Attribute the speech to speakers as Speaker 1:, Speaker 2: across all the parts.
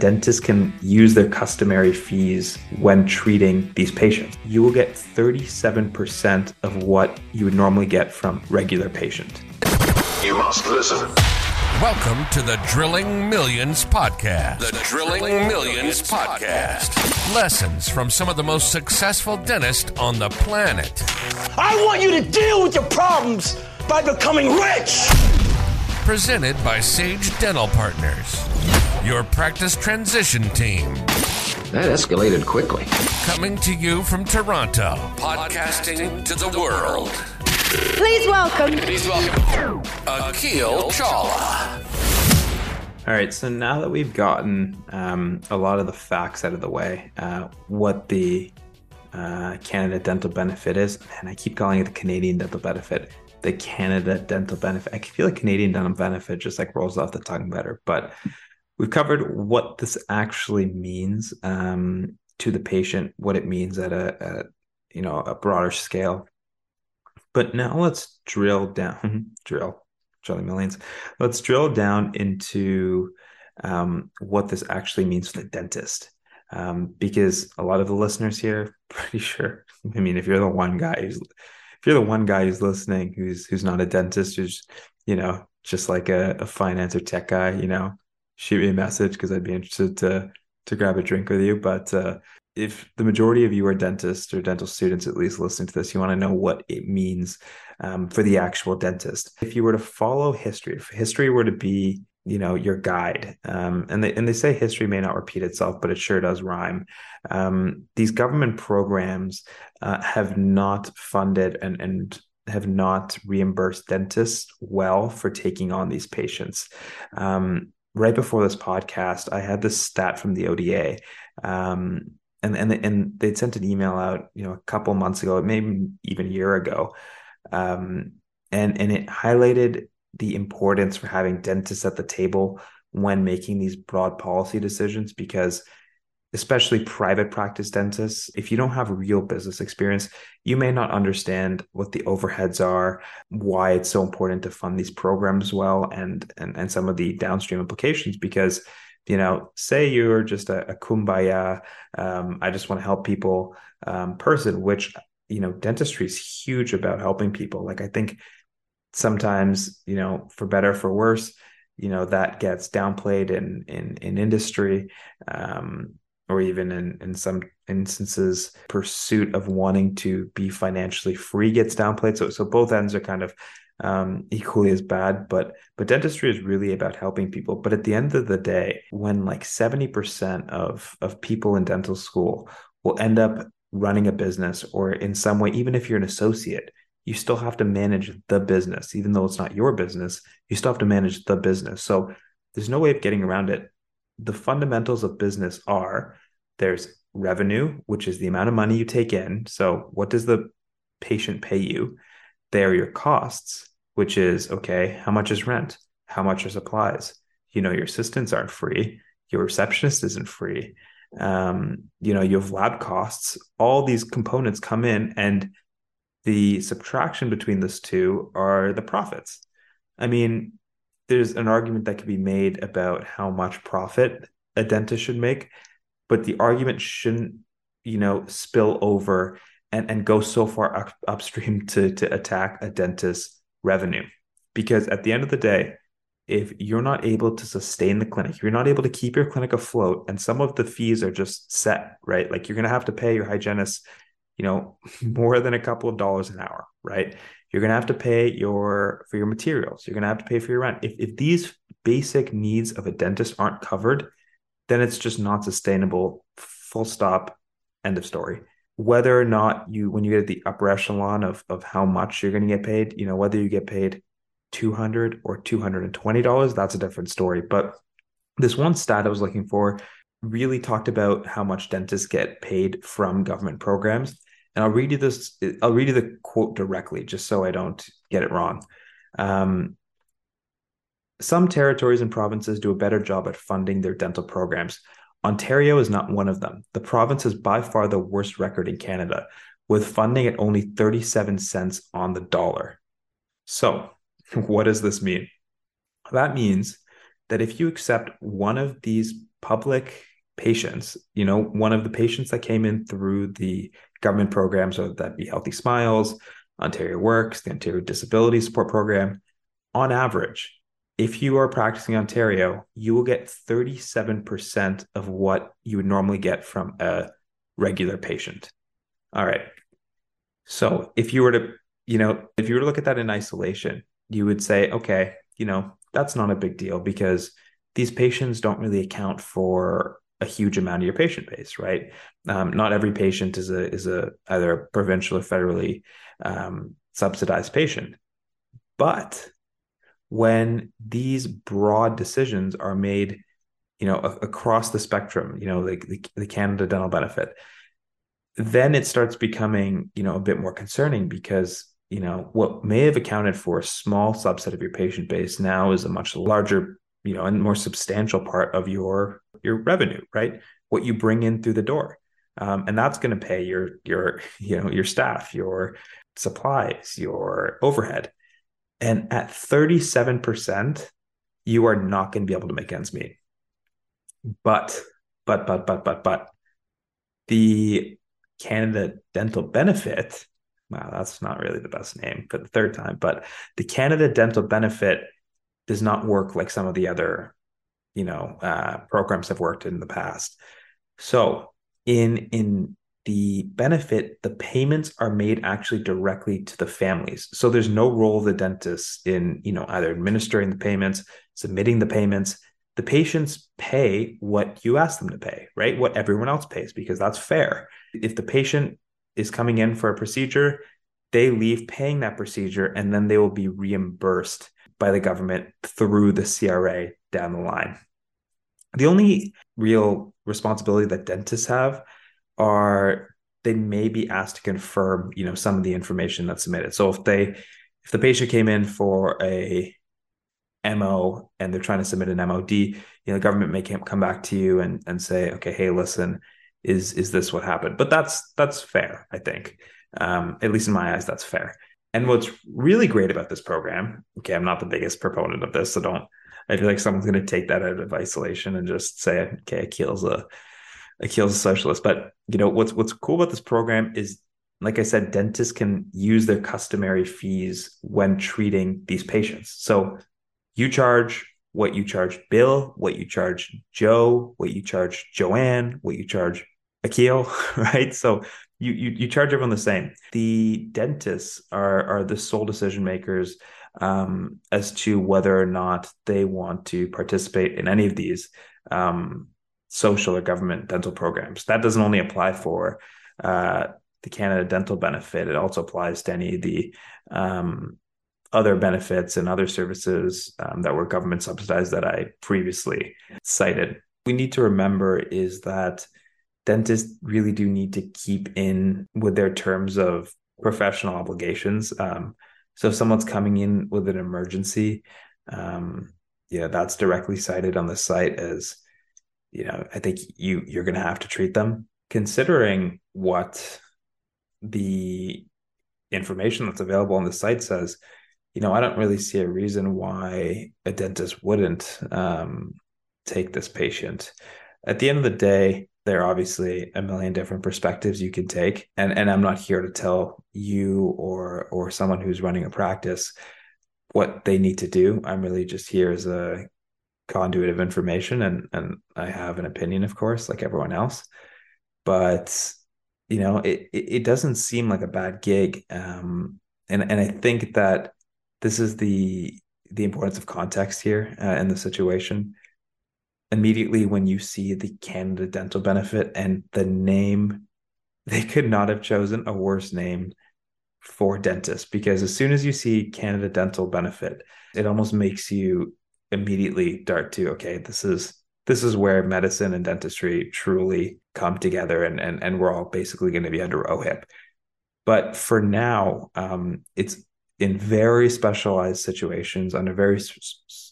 Speaker 1: dentists can use their customary fees when treating these patients. You will get 37% of what you would normally get from regular patient.
Speaker 2: You must listen.
Speaker 3: Welcome to the Drilling Millions Podcast. The Drilling Millions Podcast. Lessons from some of the most successful dentists on the planet.
Speaker 4: I want you to deal with your problems by becoming rich.
Speaker 3: Presented by Sage Dental Partners, your practice transition team.
Speaker 5: That escalated quickly.
Speaker 3: Coming to you from Toronto, podcasting to the world.
Speaker 6: Please welcome.
Speaker 3: Please welcome Akil Chawla.
Speaker 1: All right, so now that we've gotten um, a lot of the facts out of the way, uh, what the uh, Canada Dental Benefit is, and I keep calling it the Canadian Dental Benefit, the Canada Dental Benefit. I feel like Canadian Dental Benefit just like rolls off the tongue better, but we've covered what this actually means um, to the patient, what it means at a, you know a broader scale, but now let's drill down, drill, Charlie Millions. Let's drill down into um, what this actually means for the dentist. Um, because a lot of the listeners here, pretty sure. I mean, if you're the one guy who's, if you're the one guy who's listening, who's who's not a dentist, who's you know just like a, a finance or tech guy, you know, shoot me a message because I'd be interested to to grab a drink with you. But uh, if the majority of you are dentists or dental students, at least listening to this, you want to know what it means um, for the actual dentist. If you were to follow history, if history were to be, you know, your guide, um, and they and they say history may not repeat itself, but it sure does rhyme. Um, these government programs uh, have not funded and and have not reimbursed dentists well for taking on these patients. Um, right before this podcast, I had this stat from the ODA. Um, and and and they'd sent an email out, you know, a couple months ago, maybe even a year ago, um, and and it highlighted the importance for having dentists at the table when making these broad policy decisions because especially private practice dentists if you don't have real business experience you may not understand what the overheads are why it's so important to fund these programs well and and, and some of the downstream implications because you know, say you're just a, a kumbaya, um, I just want to help people um, person, which, you know, dentistry is huge about helping people. Like, I think sometimes, you know, for better, for worse, you know, that gets downplayed in, in, in industry, um, or even in, in some instances, pursuit of wanting to be financially free gets downplayed. So, so both ends are kind of um, equally as bad. But but dentistry is really about helping people. But at the end of the day, when like seventy percent of of people in dental school will end up running a business or in some way, even if you're an associate, you still have to manage the business, even though it's not your business. You still have to manage the business. So there's no way of getting around it. The fundamentals of business are there's revenue, which is the amount of money you take in. So what does the patient pay you? There are your costs which is okay, how much is rent? How much are supplies? You know, your assistants aren't free, your receptionist isn't free. Um, you know, you have lab costs, all these components come in, and the subtraction between those two are the profits. I mean, there's an argument that could be made about how much profit a dentist should make, but the argument shouldn't, you know, spill over and, and go so far up, upstream to to attack a dentist's revenue. Because at the end of the day, if you're not able to sustain the clinic, you're not able to keep your clinic afloat, and some of the fees are just set, right? Like you're going to have to pay your hygienist, you know, more than a couple of dollars an hour, right? You're going to have to pay your for your materials. You're going to have to pay for your rent. If if these basic needs of a dentist aren't covered, then it's just not sustainable. Full stop. End of story whether or not you when you get at the upper echelon of of how much you're going to get paid you know whether you get paid 200 or 220 dollars that's a different story but this one stat i was looking for really talked about how much dentists get paid from government programs and i'll read you this i'll read you the quote directly just so i don't get it wrong um, some territories and provinces do a better job at funding their dental programs Ontario is not one of them. The province has by far the worst record in Canada, with funding at only 37 cents on the dollar. So, what does this mean? That means that if you accept one of these public patients, you know, one of the patients that came in through the government programs, whether that be Healthy Smiles, Ontario Works, the Ontario Disability Support Program, on average, if you are practicing Ontario, you will get 37% of what you would normally get from a regular patient. All right. So if you were to, you know, if you were to look at that in isolation, you would say, okay, you know, that's not a big deal because these patients don't really account for a huge amount of your patient base, right? Um, not every patient is a is a either a provincial or federally um, subsidized patient, but when these broad decisions are made, you know, a- across the spectrum, you know, like the, the Canada Dental Benefit, then it starts becoming, you know, a bit more concerning because you know what may have accounted for a small subset of your patient base now is a much larger you know and more substantial part of your your revenue right? What you bring in through the door. Um, and that's going to pay your your you know your staff your supplies your overhead. And at 37% you are not going to be able to make ends meet. But but but but but but the canada dental benefit wow that's not really the best name for the third time but the canada dental benefit does not work like some of the other you know uh, programs have worked in the past. So in in the benefit the payments are made actually directly to the families. So there's no role of the dentist in you know either administering the payments submitting the payments. The patients pay what you ask them to pay right? What everyone else pays because that's fair. If the patient is coming in for a procedure they leave paying that procedure and then they will be reimbursed by the government through the CRA down the line. The only real responsibility that dentists have are they may be asked to confirm, you know, some of the information that's submitted. So if they if the patient came in for a MO and they're trying to submit an MOD, you know, the government may come back to you and and say, okay, hey, listen, is is this what happened? But that's that's fair, I think. Um, at least in my eyes, that's fair. And what's really great about this program, okay, I'm not the biggest proponent of this, so don't. I feel like someone's going to take that out of isolation and just say, okay, Akil's a Akil's a socialist. But you know what's what's cool about this program is, like I said, dentists can use their customary fees when treating these patients. So you charge what you charge Bill, what you charge Joe, what you charge Joanne, what you charge Akil, right? So you, you you charge everyone the same. The dentists are are the sole decision makers um, as to whether or not they want to participate in any of these um, social or government dental programs. That doesn't only apply for uh, the Canada Dental Benefit; it also applies to any of the um, other benefits and other services um, that were government subsidized that I previously cited. We need to remember is that dentists really do need to keep in with their terms of professional obligations. Um, so if someone's coming in with an emergency, um, yeah, that's directly cited on the site as, you know, I think you you're going to have to treat them. Considering what the information that's available on the site says, you know, I don't really see a reason why a dentist wouldn't um, take this patient. At the end of the day, there are obviously a million different perspectives you can take. And and I'm not here to tell you or or someone who's running a practice what they need to do. I'm really just here as a conduit of information and and I have an opinion of course like everyone else. But you know it it doesn't seem like a bad gig. Um and and I think that this is the the importance of context here uh, in the situation immediately when you see the Canada Dental Benefit and the name, they could not have chosen a worse name for dentist because as soon as you see Canada Dental Benefit, it almost makes you immediately dart to okay, this is this is where medicine and dentistry truly come together and and and we're all basically going to be under OHIP. But for now, um, it's in very specialized situations under very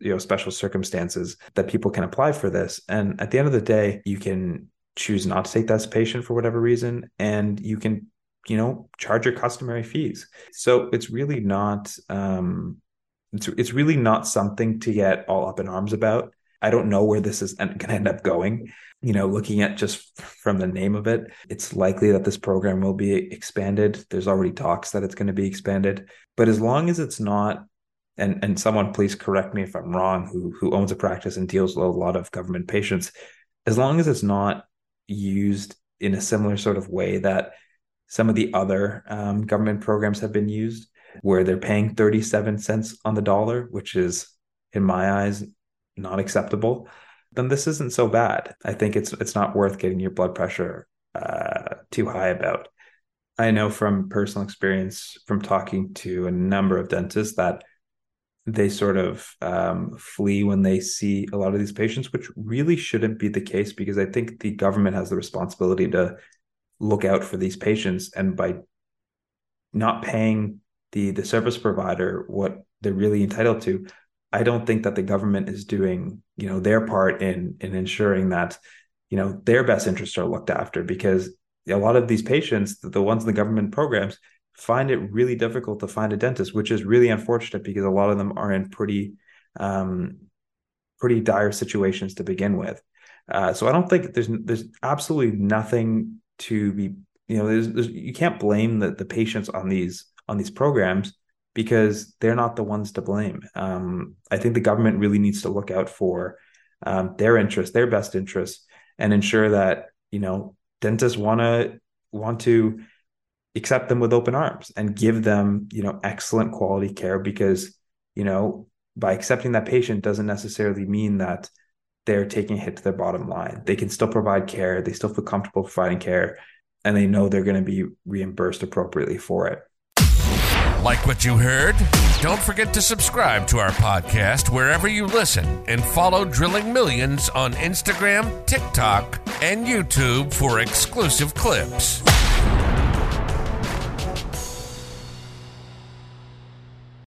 Speaker 1: you know special circumstances that people can apply for this. And at the end of the day you can choose not to take that patient for whatever reason and you can you know charge your customary fees. So it's really not um it's, it's really not something to get all up in arms about I don't know where this is going to end up going. You know, looking at just from the name of it, it's likely that this program will be expanded. There's already talks that it's going to be expanded. But as long as it's not, and and someone please correct me if I'm wrong, who who owns a practice and deals with a lot of government patients, as long as it's not used in a similar sort of way that some of the other um, government programs have been used, where they're paying 37 cents on the dollar, which is, in my eyes, not acceptable, then this isn't so bad. I think it's it's not worth getting your blood pressure uh, too high about. I know from personal experience, from talking to a number of dentists, that they sort of um, flee when they see a lot of these patients, which really shouldn't be the case because I think the government has the responsibility to look out for these patients, and by not paying the the service provider what they're really entitled to, I don't think that the government is doing you know their part in in ensuring that you know their best interests are looked after because a lot of these patients, the ones in the government programs, find it really difficult to find a dentist, which is really unfortunate because a lot of them are in pretty um, pretty dire situations to begin with. Uh, so I don't think there's there's absolutely nothing to be you know there's, there's, you can't blame the the patients on these on these programs because they're not the ones to blame. Um, I think the government really needs to look out for um, their interests, their best interests, and ensure that you know dentists want to want to accept them with open arms and give them you know excellent quality care because you know by accepting that patient doesn't necessarily mean that they're taking a hit to their bottom line they can still provide care they still feel comfortable providing care and they know they're going to be reimbursed appropriately for it
Speaker 3: like what you heard? Don't forget to subscribe to our podcast wherever you listen and follow Drilling Millions on Instagram, TikTok, and YouTube for exclusive clips.